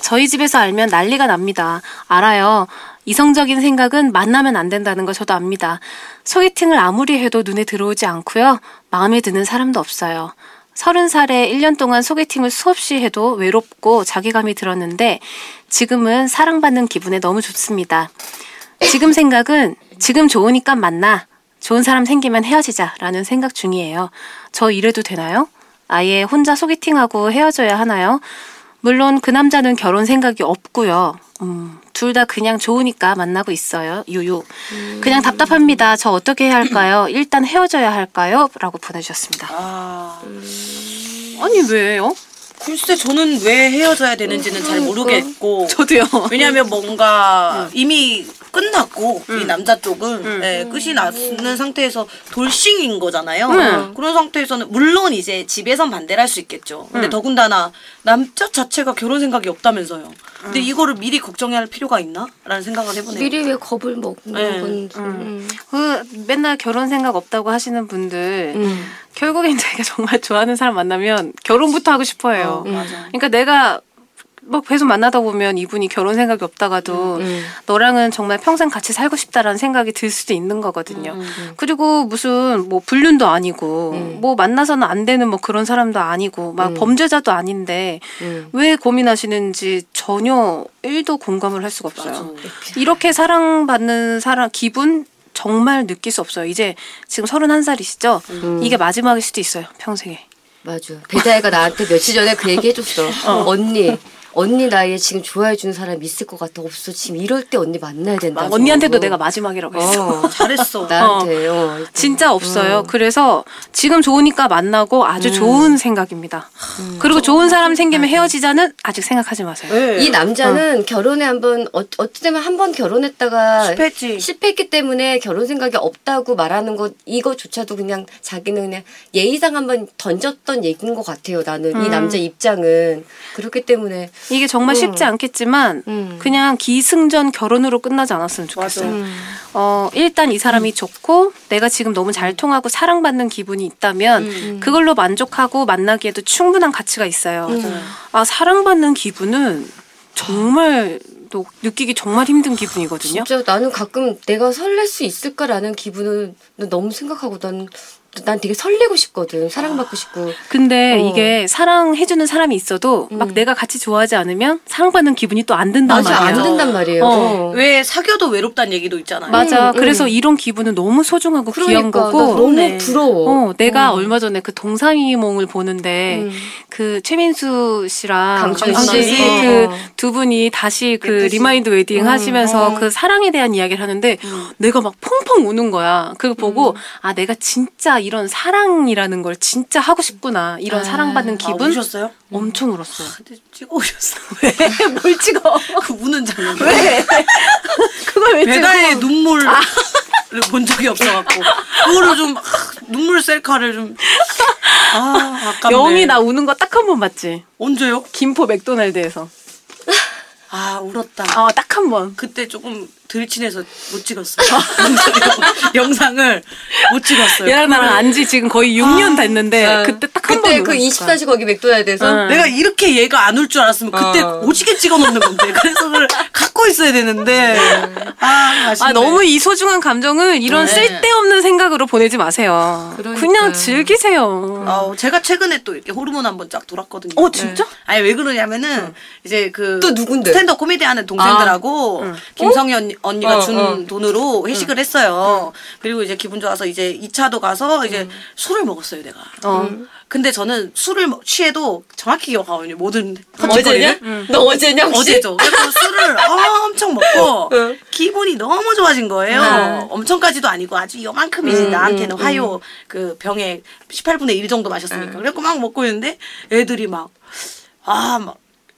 저희 집에서 알면 난리가 납니다. 알아요. 이성적인 생각은 만나면 안 된다는 거 저도 압니다. 소개팅을 아무리 해도 눈에 들어오지 않고요. 마음에 드는 사람도 없어요. 서른 살에 1년 동안 소개팅을 수없이 해도 외롭고 자괴감이 들었는데 지금은 사랑받는 기분에 너무 좋습니다. 지금 생각은 지금 좋으니까 만나. 좋은 사람 생기면 헤어지자라는 생각 중이에요. 저 이래도 되나요? 아예 혼자 소개팅하고 헤어져야 하나요? 물론 그 남자는 결혼 생각이 없고요. 음, 둘 다 그냥 좋으니까 만나고 있어요. 유유. 그냥 답답합니다. 저 어떻게 해야 할까요? 일단 헤어져야 할까요? 라고 보내주셨습니다. 아 아니 왜요? 글쎄 저는 왜 헤어져야 되는지는 잘 모르겠고 저도요. 왜냐하면 뭔가 이미 끝났고 이 남자 쪽은 예, 끝이 났는 상태에서 돌싱인 거잖아요. 음. 그런 상태에서는 물론 이제 집에선 반대를 할 수 있겠죠. 근데 더군다나 남자 자체가 결혼 생각이 없다면서요. 근데 이거를 미리 걱정해야 할 필요가 있나? 라는 생각을 해보네요. 미리 왜 겁을 먹는 네. 건지. 음. 그 맨날 결혼 생각 없다고 하시는 분들 음. 결국엔 자기가 정말 좋아하는 사람 만나면 결혼부터 하고 싶어해요. 어, 맞아. 그러니까 내가 막 계속 만나다 보면 이분이 결혼 생각이 없다가도 음. 너랑은 정말 평생 같이 살고 싶다라는 생각이 들 수도 있는 거거든요. 음, 그리고 무슨 뭐 불륜도 아니고 음. 뭐 만나서는 안 되는 뭐 그런 사람도 아니고 막 범죄자도 아닌데 음. 왜 고민하시는지 전혀 1도 공감을 할 수가 없어요. 맞아. 이렇게 사랑받는 사람 기분 정말 느낄 수 없어요. 이제 지금 31살이시죠? 음. 이게 마지막일 수도 있어요. 평생에. 맞아. 배다혜가 나한테 며칠 전에 그 얘기 해줬어. 언니, 언니 나이에 지금 좋아해 주는 사람 있을 것 같아. 없어. 지금 이럴 때 언니 만나야 된다. 언니한테도 내가 마지막이라고 했어. 어. 잘했어. 나한테. 어. 진짜 없어요. 그래서 지금 좋으니까 만나고 아주 음. 좋은 생각입니다. 그리고 좋은 사람 생기면 헤어지자는 아직 생각하지 마세요. 네. 이 남자는 결혼에 한번 어, 어찌되면 한 번 결혼했다가 실패했지. 실패했기 때문에 결혼 생각이 없다고 말하는 것 이거조차도 그냥 자기는 그냥 예의상 한번 던졌던 얘기인 것 같아요. 나는 이 음. 남자 입장은 그렇기 때문에 이게 정말 쉽지 않겠지만 음. 그냥 기승전 결혼으로 끝나지 않았으면 좋겠어요. 맞아. 어, 일단 이 사람이 좋고 내가 지금 너무 잘 통하고 사랑받는 기분이 있다면 그걸로 만족하고 만나기에도 충분한 가치가 있어요. 아, 사랑받는 기분은 정말 또 느끼기 정말 힘든 기분이거든요. 진짜 나는 가끔 내가 설렐 수 있을까라는 기분을 너무 생각하고 난, 난 되게 설레고 싶거든. 사랑받고 싶고. 근데 어. 이게 사랑해주는 사람이 있어도 막 내가 같이 좋아하지 않으면 사랑받는 기분이 또 안 든단 맞아, 말이에요. 안 된단 말이에요. 어. 어. 왜 사귀어도 외롭다는 얘기도 있잖아요. 맞아. 음, 그래서 음. 이런 기분은 너무 소중하고 귀한 그러니까 나 거고. 너무 네. 부러워. 어, 내가 얼마 전에 그 동상이몽을 보는데 음. 그 최민수 씨랑 강주은 씨. 그 어. 두 분이 다시 그 예쁘지. 리마인드 웨딩 음. 하시면서 어. 그 사랑에 대한 이야기를 하는데 내가 막 펑펑 우는 거야. 그거 보고 아 내가 진짜 이런 사랑이라는 걸 진짜 하고 싶구나. 이런 아. 사랑받는 아, 기분 우셨어요? 엄청 울었어요. 근데 찍어 오셨어. 왜? 뭘 찍어? 그 우는 장면. 왜? 그걸 왜? 배다의 눈물을 본 적이 없어갖고 그거를 좀 아, 눈물 셀카를 좀 아, 아깝네. 영이 나 우는 거 딱 한 번 봤지. 언제요? 김포 맥도날드에서. 아 울었다. 어, 딱 한 번. 그때 조금 들친해서 못 찍었어요. 영상을 못 찍었어요. 얘랑 나랑 안지 지금 거의 6년 됐는데 그때 딱 한 번. 그때 그 24시 거기 맥도날드에서 응. 내가 이렇게 얘가 안울줄 알았으면 그때 어. 오지게 찍어 놓는 건데 그래서 그걸 갖고 있어야 되는데 아 아쉽네. 아 너무 이 소중한 감정을 이런 네. 쓸데없는 생각으로 보내지 마세요. 그러니까. 그냥 즐기세요. 아, 제가 최근에 또 이렇게 호르몬 한 번 쫙 돌았거든요. 어, 진짜? 아니 왜 그러냐면은 이제 그 또 누군데? 스탠드업 코미디 하는 동생들하고 김성희 언니 언니가 어, 준 어. 돈으로 회식을 했어요. 그리고 이제 기분 좋아서 이제 2차도 가서 이제 음. 술을 먹었어요, 내가. 어. 근데 저는 술을 먹- 취해도 정확히 기억하거든요. 모든 어제냐? 헛짓거리를. 너 어제냐? 혹시? 어제죠. 그래서 술을 엄청 먹고 응. 기분이 너무 좋아진 거예요. 응. 엄청까지도 아니고 아주 요만큼이지 응, 나한테는 응, 화요 그 병에 18분의 1 정도 마셨으니까. 그래갖고 막 먹고 있는데 애들이 막 아 막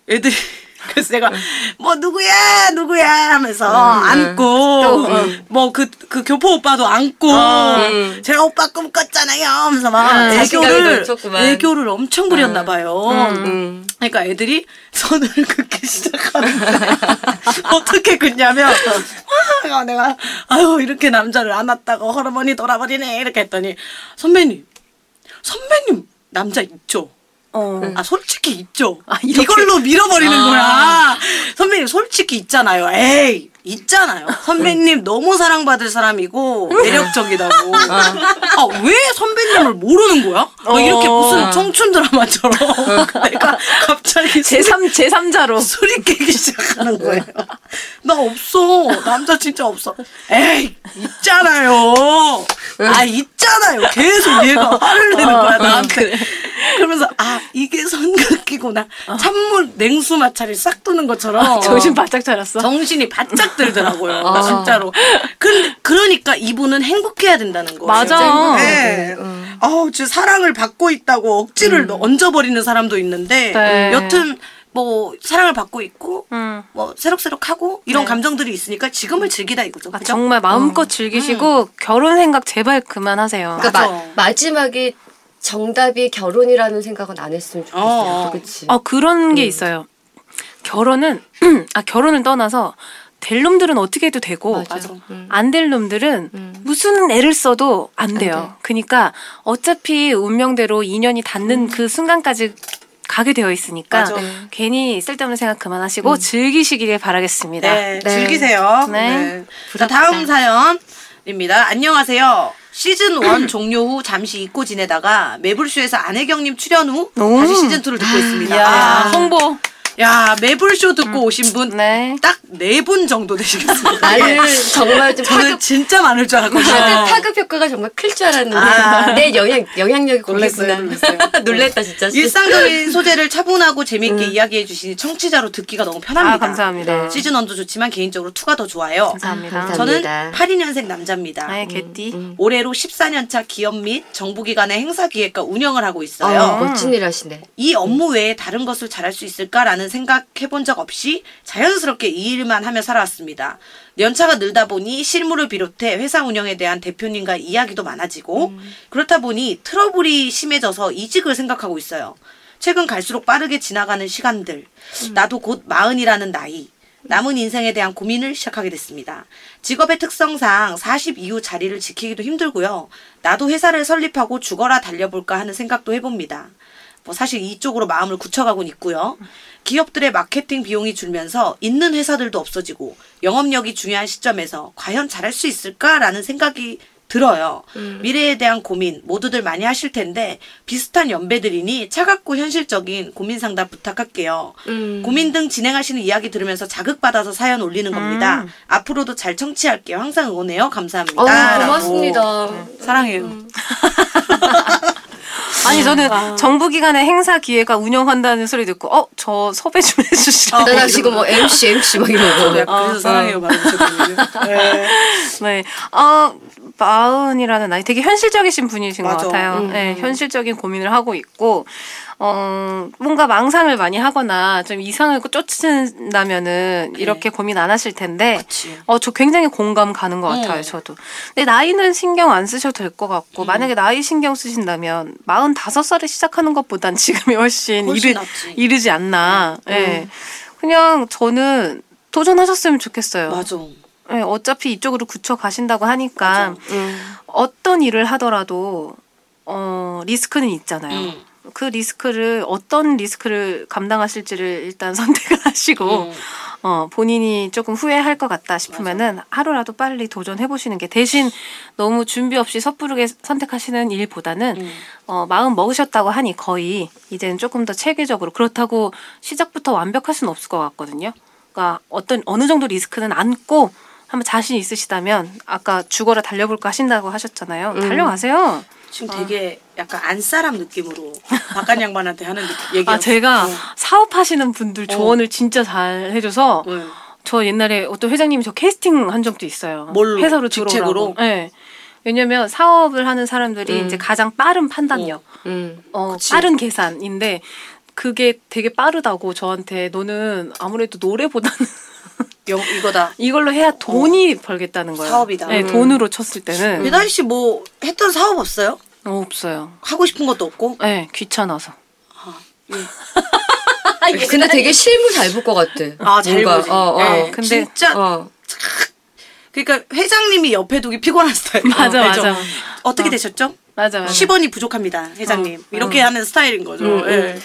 애들이 그래서 내가 뭐 누구야 누구야 하면서 안고 뭐 그 그 교포 오빠도 안고 응. 제가 오빠 꿈꿨잖아요 하면서 막 응, 자신감이 애교를 넘쳤구만. 애교를 엄청 부렸나 봐요. 음. 그러니까 애들이 손을 긋기 시작하는데 어떻게 긋냐면 와 내가 아유 이렇게 남자를 안았다고 호르몬이 돌아버리네 이렇게 했더니 선배님 선배님 남자 있죠? 어. 아 솔직히 있죠. 아? 이걸로 밀어버리는 거야. 선배님 솔직히 있잖아요. 에이 있잖아요. 선배님 너무 사랑받을 사람이고 매력적이다고. 아 왜 선배님을 모르는 거야? 막 이렇게 어. 무슨 청춘 드라마처럼 내가 갑자기 제3 제3자로 소리 깨기 시작하는 거예요. 나 없어. 남자 진짜 없어. 에이, 있잖아요. 아, 있잖아요. 계속 얘가 화를 내는 거야, 나한테. 그러면서, 아, 이게 선긋기구나. 찬물, 냉수 마찰이 싹 도는 것처럼. 정신 바짝 차렸어. 정신이 바짝 들더라고요. 아. 진짜로. 근데, 그러니까 이분은 행복해야 된다는 거예요. 맞아. 네. 아우, 저 사랑을 받고 있다고 억지를 얹어버리는 사람도 있는데, 네. 여튼, 뭐, 사랑을 받고 있고, 음. 뭐, 새록새록하고, 이런 네. 감정들이 있으니까 지금을 즐기다 이거죠. 아? 정말 마음껏 즐기시고 결혼 생각 제발 그만하세요. 맞아. 그러니까 마, 마지막에 정답이 결혼이라는 생각은 안 했으면 좋겠어요. 어. 그렇지. 어 그런 게 있어요. 결혼은 아 결혼을 떠나서 될 놈들은 어떻게 해도 되고. 음. 안될 놈들은 음. 무슨 애를 써도 안 돼요. 돼. 그러니까 어차피 운명대로 인연이 닿는 그 순간까지 가게 되어 있으니까 맞아. 괜히 쓸데없는 생각 그만하시고 즐기시길 바라겠습니다. 네, 네. 즐기세요. 네. 네. 자, 다음 사연입니다. 안녕하세요. 시즌 1 종료 후 잠시 잊고 지내다가 매불쇼에서 안혜경님 출연 후 오. 다시 시즌 2를 듣고 있습니다. 야, 아, 홍보. 야, 매불쇼 듣고 오신 분 네. 딱네분 정도 되시겠습니다. 나는 정말 좀 저는 파급, 진짜 많을 줄 알았거든요. 파급, 파급 효과가 정말 클 줄 알았는데 아. 내 영향 영향력이 거기구나. 놀랬어요. 놀랬다 진짜. 일상적인 소재를 차분하고 재미있게 이야기해 주시니 청취자로 듣기가 너무 편합니다. 아, 감사합니다. 시즌 1도 좋지만 개인적으로 2가 더 좋아요. 감사합니다. 감사합니다. 저는 감사합니다. 82년생 남자입니다. 아예 개띠. 올해로 14년차 기업 및 정부기관의 행사 기획과 운영을 하고 있어요. 어, 멋진 일 하시네. 이 업무 외에 다른 것을 잘할 수 있을까라는 생각해본 적 없이 자연스럽게 이 일만 하며 살아왔습니다. 연차가 늘다 보니 실무를 비롯해 회사 운영에 대한 대표님과 이야기도 많아지고 그렇다 보니 트러블이 심해져서 이직을 생각하고 있어요. 최근 갈수록 빠르게 지나가는 시간들, 나도 곧 마흔이라는 나이, 남은 인생에 대한 고민을 시작하게 됐습니다. 직업의 특성상 40 이후 자리를 지키기도 힘들고요. 나도 회사를 설립하고 죽어라 달려볼까 하는 생각도 해봅니다. 뭐 사실 이쪽으로 마음을 굳혀가곤 있고요. 기업들의 마케팅 비용이 줄면서 있는 회사들도 없어지고 영업력이 중요한 시점에서 과연 잘할 수 있을까라는 생각이 들어요. 미래에 대한 고민 모두들 많이 하실 텐데 비슷한 연배들이니 차갑고 현실적인 고민 상담 부탁할게요. 고민 등 진행하시는 이야기 들으면서 자극받아서 사연 올리는 겁니다. 앞으로도 잘 청취할게요. 항상 응원해요. 감사합니다. 어. 고맙습니다. 사랑해요. 아니 저는 정부 기관의 행사 기획과 운영한다는 소리 듣고 어 저 섭외 좀 해주시라. 나, 나 지금 뭐 MC MC 막 이러고. 네, 그래서 사랑해요. 말해주셨거든요. 네. 네. 어, 마흔이라는 나이 되게 현실적이신 분이신 맞아. 것 같아요. 음, 네, 현실적인 고민을 하고 있고, 어, 뭔가 망상을 많이 하거나 좀 이상을 쫓는다면은 이렇게 고민 안 하실 텐데, 그치. 어, 저 굉장히 공감 가는 것 같아요, 음. 저도. 근데 나이는 신경 안 쓰셔도 될 것 같고, 만약에 나이 신경 쓰신다면, 마흔 다섯 살에 시작하는 것보단 지금이 훨씬, 훨씬 이르. 이르지 않나. 예. 그냥 저는 도전하셨으면 좋겠어요. 맞아. 네, 어차피 이쪽으로 굳혀 가신다고 하니까. 음. 어떤 일을 하더라도 어, 리스크는 있잖아요. 음. 그 리스크를 어떤 리스크를 감당하실지를 일단 선택을 하시고 음. 어, 본인이 조금 후회할 것 같다 싶으면은 하루라도 빨리 도전해 보시는 게 대신 너무 준비 없이 섣부르게 선택하시는 일보다는 음. 어, 마음 먹으셨다고 하니 거의 이제는 조금 더 체계적으로 그렇다고 시작부터 완벽할 수는 없을 것 같거든요. 그러니까 어떤 어느 정도 리스크는 안고 한번 자신 있으시다면 아까 죽어라 달려볼까 하신다고 하셨잖아요. 음. 달려가세요. 지금 되게 약간 안사람 느낌으로 바깥 양반한테 하는 느낌 얘기. 아 제가 사업하시는 분들 어. 조언을 진짜 잘 해줘서 네. 저 옛날에 어떤 회장님이 저 캐스팅 한 적도 있어요. 뭘로? 회사로 직책으로? 들어오라고. 네. 왜냐면 사업을 하는 사람들이 음. 이제 가장 빠른 판단력, 음. 어, 그치. 빠른 계산인데 그게 되게 빠르다고 저한테 너는 아무래도 노래보다는 영, 이거다. 이걸로 해야 돈이 벌겠다는 거예요. 사업이다. 네, 음. 돈으로 쳤을 때는 배다희 씨 뭐 했던 사업 없어요? 어, 없어요. 하고 싶은 것도 없고? 네, 귀찮아서. 근데 되게 실무 잘볼 것 같아. 아, 잘 뭔가, 보지. 어, 어. 네, 근데- 진짜 어. 그러니까 회장님이 옆에 두기 피곤한 스타일. 맞아? 맞아. 어떻게 어. 되셨죠? 맞아, 맞아. 10원이 부족합니다, 회장님. 어, 이렇게 하는 스타일인 거죠. 음, 예.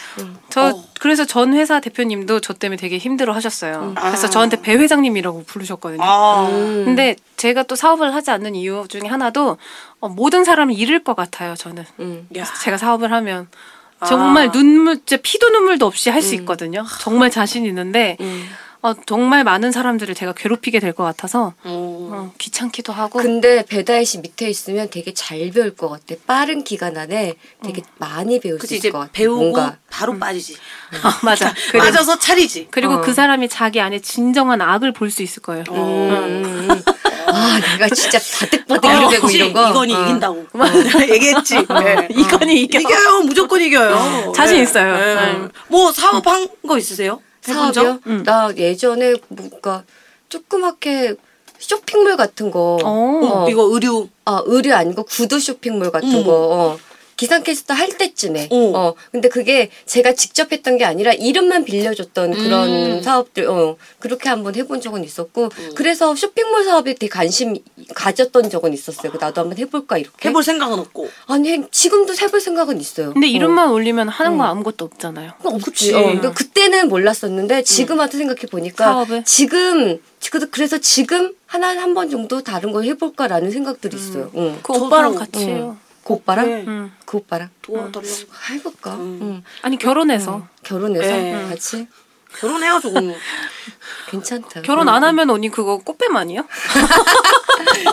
저 어. 그래서 전 회사 대표님도 저 때문에 되게 힘들어 하셨어요. 그래서 아. 저한테 배 회장님이라고 부르셨거든요. 아, 음. 근데 제가 또 사업을 하지 않는 이유 중에 하나도 어, 모든 사람을 잃을 것 같아요. 저는 음. 야. 제가 사업을 하면 정말 아. 눈물, 진짜 피도 눈물도 없이 할 수 있거든요. 정말 자신 있는데 음. 어, 정말 많은 사람들을 제가 괴롭히게 될 것 같아서 어. 어, 귀찮기도 하고 근데 배다혜 씨 밑에 있으면 되게 잘 배울 것 같아. 빠른 기간 안에 되게 많이 배울 그치 수 이제 있을 것 같아. 배우고 뭔가. 바로 빠지지. 아, 맞아. 그리고, 빠져서 차리지. 그리고 어. 그 사람이 자기 안에 진정한 악을 볼 수 있을 거예요. 어. 음, 음. 아, 내가 진짜 바득바득 어, 이러고. 이런 거. 이건이 어. 이긴다고. 얘기했지. 네. 이건이 이겨. 이겨요. 무조건 이겨요. 자신 네. 있어요. 네. 네. 뭐 사업한 거 있으세요? 사업이요? 음. 나 예전에 뭔가 조그맣게 쇼핑몰 같은 거. 어. 어, 이거 의류. 아, 의류 아니고 구두 쇼핑몰 같은 어머. 거. 어. 기상캐스터 할 때쯤에. 어. 어. 근데 그게 제가 직접 했던 게 아니라 이름만 빌려줬던 그런 음. 사업들, 어. 그렇게 한번 해본 적은 있었고. 음. 그래서 쇼핑몰 사업에 되게 관심 가졌던 적은 있었어요. 그 나도 한번 해볼까, 이렇게. 해볼 생각은 없고. 아니, 해- 지금도 해볼 생각은 있어요. 근데 어. 이름만 올리면 하는 거 아무것도 없잖아요. 없지. 그치. 어, 근데 그때는 몰랐었는데 지금 와서 생각해 보니까 사업을? 지금 그- 그래서 지금 하나 한 번 정도 다른 걸 해볼까라는 생각들이 있어요. 응. 그 오빠랑 같이 해요. 그 오빠랑 네. 음. 그 오빠랑 도와달라고. 해볼까. 음. 응. 아니 결혼해서 결혼해서 네. 같이 그럼. 괜찮다. 결혼 안 하면 언니 그거 꽃뱀 아니야?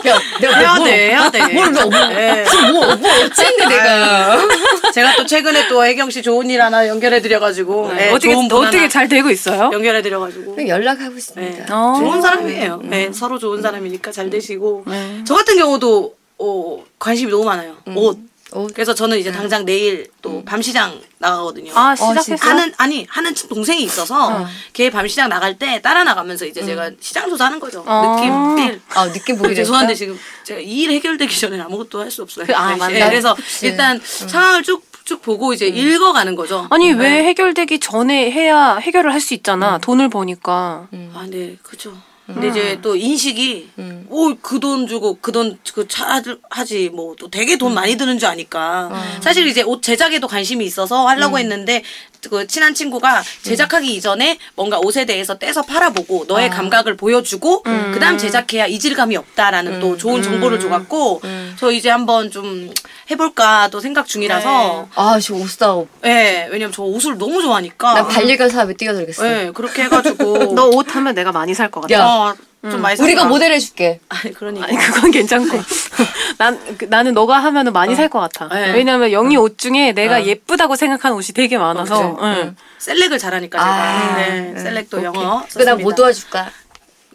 야, 내가 해야 뭐, 돼, 해야 돼. 뭘 너, 뭐, 네. 뭐, 뭐 어쨌네 내가. 제가 또 최근에 또 혜경 씨 좋은 일 하나 연결해드려가지고. 네, 어떻게 좋은 분 어떻게 잘 되고 있어요? 연결해드려가지고. 연락하고 네. 있습니다. 어. 좋은 사람이에요. 네, 서로 좋은 사람이니까 잘 되시고. 네. 저 같은 경우도 어, 관심이 너무 많아요. 옷. 옷. 그래서 저는 이제 당장 내일 또 밤시장 나가거든요. 아 시작했어? 하는 아니 하는 친- 동생이 있어서 걔 밤시장 나갈 때 따라 나가면서 이제 제가 시장 조사하는 거죠. 어. 느낌 필. 아 느낌 보기 죄송한데 지금 제가 이 일 해결되기 전에 아무것도 할 수 없어요. 그- 아, 네, 맞네. 그래서 그치. 일단 상황을 쭉 쭉 보고 이제 읽어가는 거죠. 아니 네. 왜 해결되기 전에 해야 해결을 할 수 있잖아. 돈을 버니까. 아, 네, 그죠. 근데 이제 또 인식이 음. 오그 돈 주고 그 돈 그 차를 하지 뭐 또 되게 돈 많이 드는 줄 아니까 사실 이제 옷 제작에도 관심이 있어서 하려고 했는데 그 친한 친구가 제작하기 이전에 뭔가 옷에 대해서 떼서 팔아보고 너의 감각을 보여주고 그다음 제작해야 이질감이 없다라는 또 좋은 정보를 줘갖고 저 이제 한번 좀 해볼까 또 생각 중이라서. 아저 옷 사업. 예 왜냐면 저 옷을 너무 좋아하니까. 난 반려견 사업에 뛰어들겠어. 예 그렇게 해가지고. 너 옷 하면 내가 많이 살 것 같아. 야. 어, 좀 많이 우리가 샀다. 모델 해줄게. 아니 그러니까 아니 그건 괜찮고 난 그, 나는 너가 하면은 많이 살 것 같아. 네. 왜냐면 영희 옷 중에 내가 예쁘다고 생각하는 옷이 되게 많아서. 응. 셀렉을 잘하니까 제가 아, 네, 셀렉도 영어 그나 썼습니다. 뭐 도와줄까?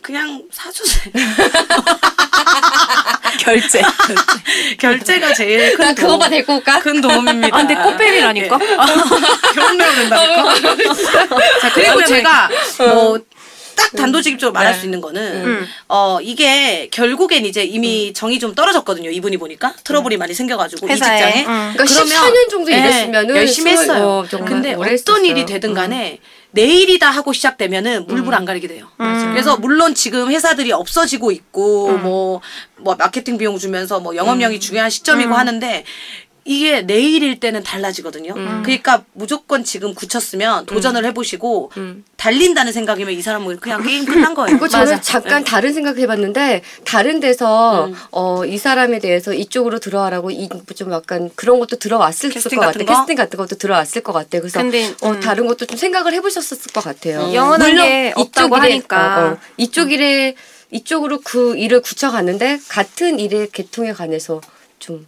그냥 사주세요 결제. 결제가 제일 큰 나 도움 그거만 데리고 올까? 큰 도움입니다 아 근데 꽃뱀이라니까. 결혼해야 된다니까 자 그리고 제가 뭐 딱 단도직입적으로 말할 수 있는 거는 음. 어 이게 결국엔 이제 이미 정이 좀 떨어졌거든요 이분이 보니까. 트러블이 많이 생겨가지고 이 회사에. 직장에. 음. 그러니까 14년 정도 예, 일했으면은 열심히 했어요. 어, 정말 근데 오래 어떤 했었어요. 일이 되든 간에 내일이다 하고 시작되면은 물불 안 가리게 돼요. 그래서 물론 지금 회사들이 없어지고 있고 뭐 뭐 마케팅 비용 주면서 뭐 영업력이 중요한 시점이고 하는데 이게 내일일 때는 달라지거든요. 그러니까 무조건 지금 굳혔으면 도전을 해보시고 달린다는 생각이면 이 사람은 그냥 게임 끝난 거예요. 그리고 저는 맞아. 잠깐 다른 생각 해봤는데 다른 데서 어, 이 사람에 대해서 이쪽으로 들어와라고 이 좀 약간 그런 것도 들어왔을 것 같은 같아. 거? 캐스팅 같은 것도 들어왔을 것 같아. 그래서 근데, 어, 음. 다른 것도 좀 생각을 해보셨을 것 같아요. 영원한 게 없다고 이쪽 일에, 하니까. 어, 어, 이쪽 일에 이쪽으로 그 일을 굳혀갔는데 같은 일의 계통에 관해서 좀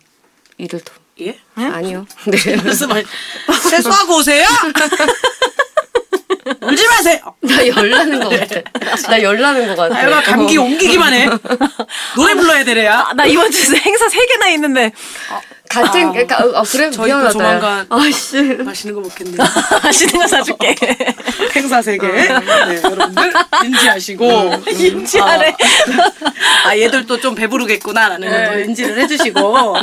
일을 더 예? 아니요. 네. 무슨 말? 세수하고 오세요. 울지 마세요. 나 열나는 것 같아. 나 열나는 것 같아. 아유가 감기 어. 옮기기만 해. 노래 불러야 되래야. 아, 나 이번 주에 행사 세 개나 있는데 같은 아. 그러니까 어, 그래 저희 또 미안하다. 조만간 아씨. 맛있는 거 먹겠네. 맛있는 거 사줄게. 행사 세 개. 네, 여러분들 인지하시고 인지하래. 아 얘들도 좀 배부르겠구나라는 것도 인지를 해주시고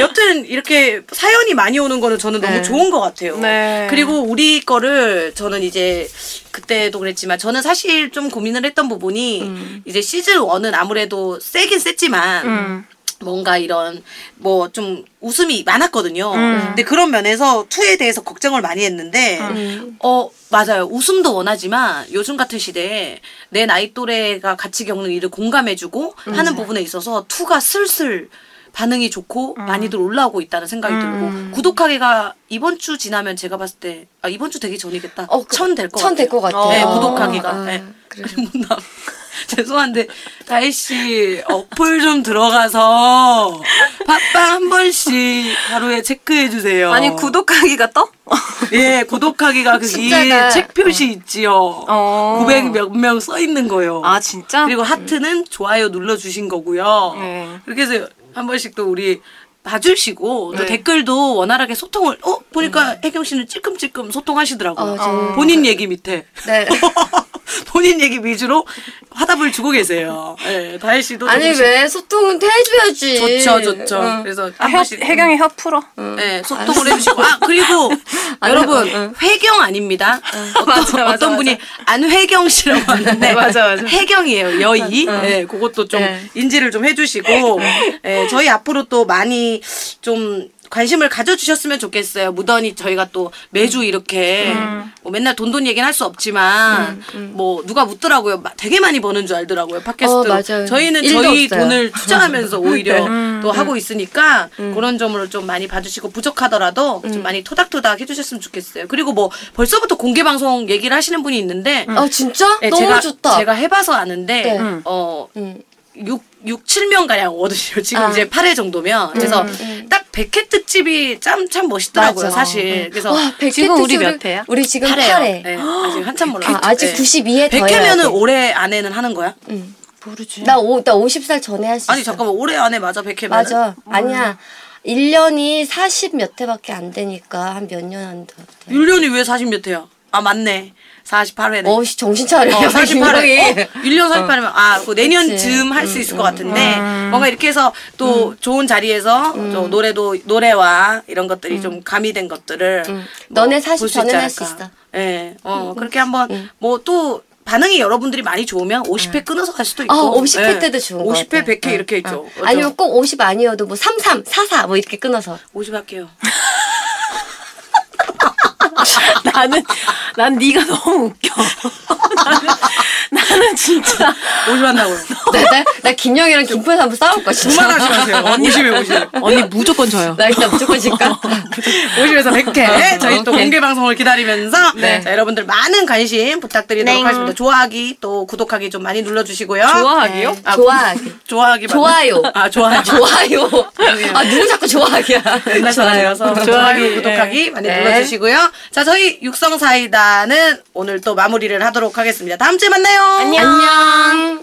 여튼 이렇게 사연이 많이 오는 거는 저는 너무 네. 좋은 것 같아요. 네. 그리고 우리 거를 저는 이제 그때도 그랬지만 저는 사실 좀 고민을 했던 부분이 이제 시즌 1은 아무래도 세긴 셌지만 음. 뭔가 이런 뭐 좀 웃음이 많았거든요. 음. 근데 그런 면에서 2에 대해서 걱정을 많이 했는데 어 맞아요. 웃음도 원하지만 요즘 같은 시대에 내 나이 또래가 같이 겪는 일을 공감해주고 하는 부분에 있어서 2가 슬슬 반응이 좋고 많이들 올라오고 있다는 생각이 들고 구독하기가 이번 주 지나면 제가 봤을 때 아 이번 주 되기 전이겠다. 어, 그- 천될것천 같아요. 될것 같아요. 네, 어. 구독하기가. 아, 네. 그래. 문남. 죄송한데 다혜 씨 어플 좀 들어가서 팟빵 한 번씩 하루에 체크해 주세요. 아니 구독하기가 떠? 예 구독하기가 그 숫자가- 위에 책 표시 있지요. 어. 900몇 명 써 있는 거요. 아 진짜? 그리고 하트는 좋아요 눌러 주신 거고요. 네. 그렇게 해서 한 번씩 또 우리 봐주시고 또 네. 댓글도 원활하게 소통을 어 보니까 혜경 씨는 찔끔찔끔 소통하시더라고요. 어, 저- 본인 얘기 밑에 네. 본인 얘기 위주로 화답을 주고 계세요. 예, 다혜 씨도 아니 왜 소통은 해줘야지. 좋죠, 좋죠. 응. 그래서 아, 한 혀, 풀어. 네, 소통을 해주시고 아 그리고 여러분 응. 회경 아닙니다. 어떤, 맞아, 맞아, 어떤 맞아. 분이 안회경 씨라고 하는데 맞아, 맞아. 해경이에요 여의. 네, 그것도 좀 네. 인지를 좀 해주시고 네, 저희 앞으로 또 많이 좀 관심을 가져주셨으면 좋겠어요. 무던히 저희가 또 매주 이렇게 뭐 맨날 돈돈 얘기는 할 수 없지만 뭐 누가 묻더라고요. 마- 되게 많이 버는 줄 알더라고요. 팟캐스트. 어. 저희는 저희 없어요. 돈을 투자하면서 오히려 또 하고 있으니까 그런 점을 좀 많이 봐주시고 부족하더라도 좀 많이 토닥토닥 해주셨으면 좋겠어요. 그리고 뭐 벌써부터 공개 방송 얘기를 하시는 분이 있는데 아 진짜? 네, 너무 제가, 좋다. 제가 해봐서 아는데 네. 어 음. 6, 6, 7명 가량 오거든요. 지금 아. 이제 8회 정도면. 그래서 딱 100회 특집이 참, 참 멋있더라고요, 맞아. 사실. 그래서 와, 100회 지금 우리 특집을- 몇 회야? 우리 지금 8회요. 8회. 네, 아직 한참 몰라요. 아, 아직 92회 더 해야 100회면은 돼. 올해 안에는 하는 거야? 모르지. 나, 오, 나 50살 전에 할 수 있어. 아니, 잠깐만, 올해 안에 맞아, 100회면? 맞아. 아니야. 1년이 40 몇 회밖에 안 되니까 한 몇년안 돼. 1년이 왜 40몇 회야? 아, 맞네. 48회네. 어, 씨, 정신 차려. 어, 48회. 김정희. 어, 1년 48회면, 아, 그 내년쯤 할 수 있을 것 같은데, 뭔가 이렇게 해서 또 좋은 자리에서 또 노래도, 노래와 이런 것들이 좀 가미된 것들을. 뭐 너네 40 볼수 전엔 있지 할수. 있어. 예, 어, 그렇게 한번, 뭐 또, 반응이 여러분들이 많이 좋으면 50회 끊어서 갈 수도 있고. 어, 50회 예. 때도 좋은 거 50회, 같아. 100회 응, 이렇게 응. 있죠. 아니면 꼭 50 아니어도 뭐 33, 44 뭐 이렇게 끊어서. 50 할게요. 나는 난 네가 너무 웃겨. 나는, 나는 진짜 50 한다고요. 나, 나, 나 김영이랑 김포에서 한번 싸울 거야, 진짜. 그만하시면서요. 50에 50. 언니 무조건 져요. 나 일단 무조건 질까? 50에서 100회 저희 또 공개 방송을 기다리면서 네. 자, 여러분들 많은 관심 부탁드리도록 네. 하겠습니다. 좋아하기 또 구독하기 좀 많이 눌러주시고요. 좋아하기요? 아, 좋아하기. 좋아하기? 좋아요. 아 좋아요. 좋아요. 아, 누구 자꾸 좋아하기야. 좋아요, 좋아하기, 구독하기 많이 네. 눌러주시고요. 자 저희 육성사이다는 오늘 또 마무리를 하도록 하겠습니다. 다음 주에 만나요. 안녕.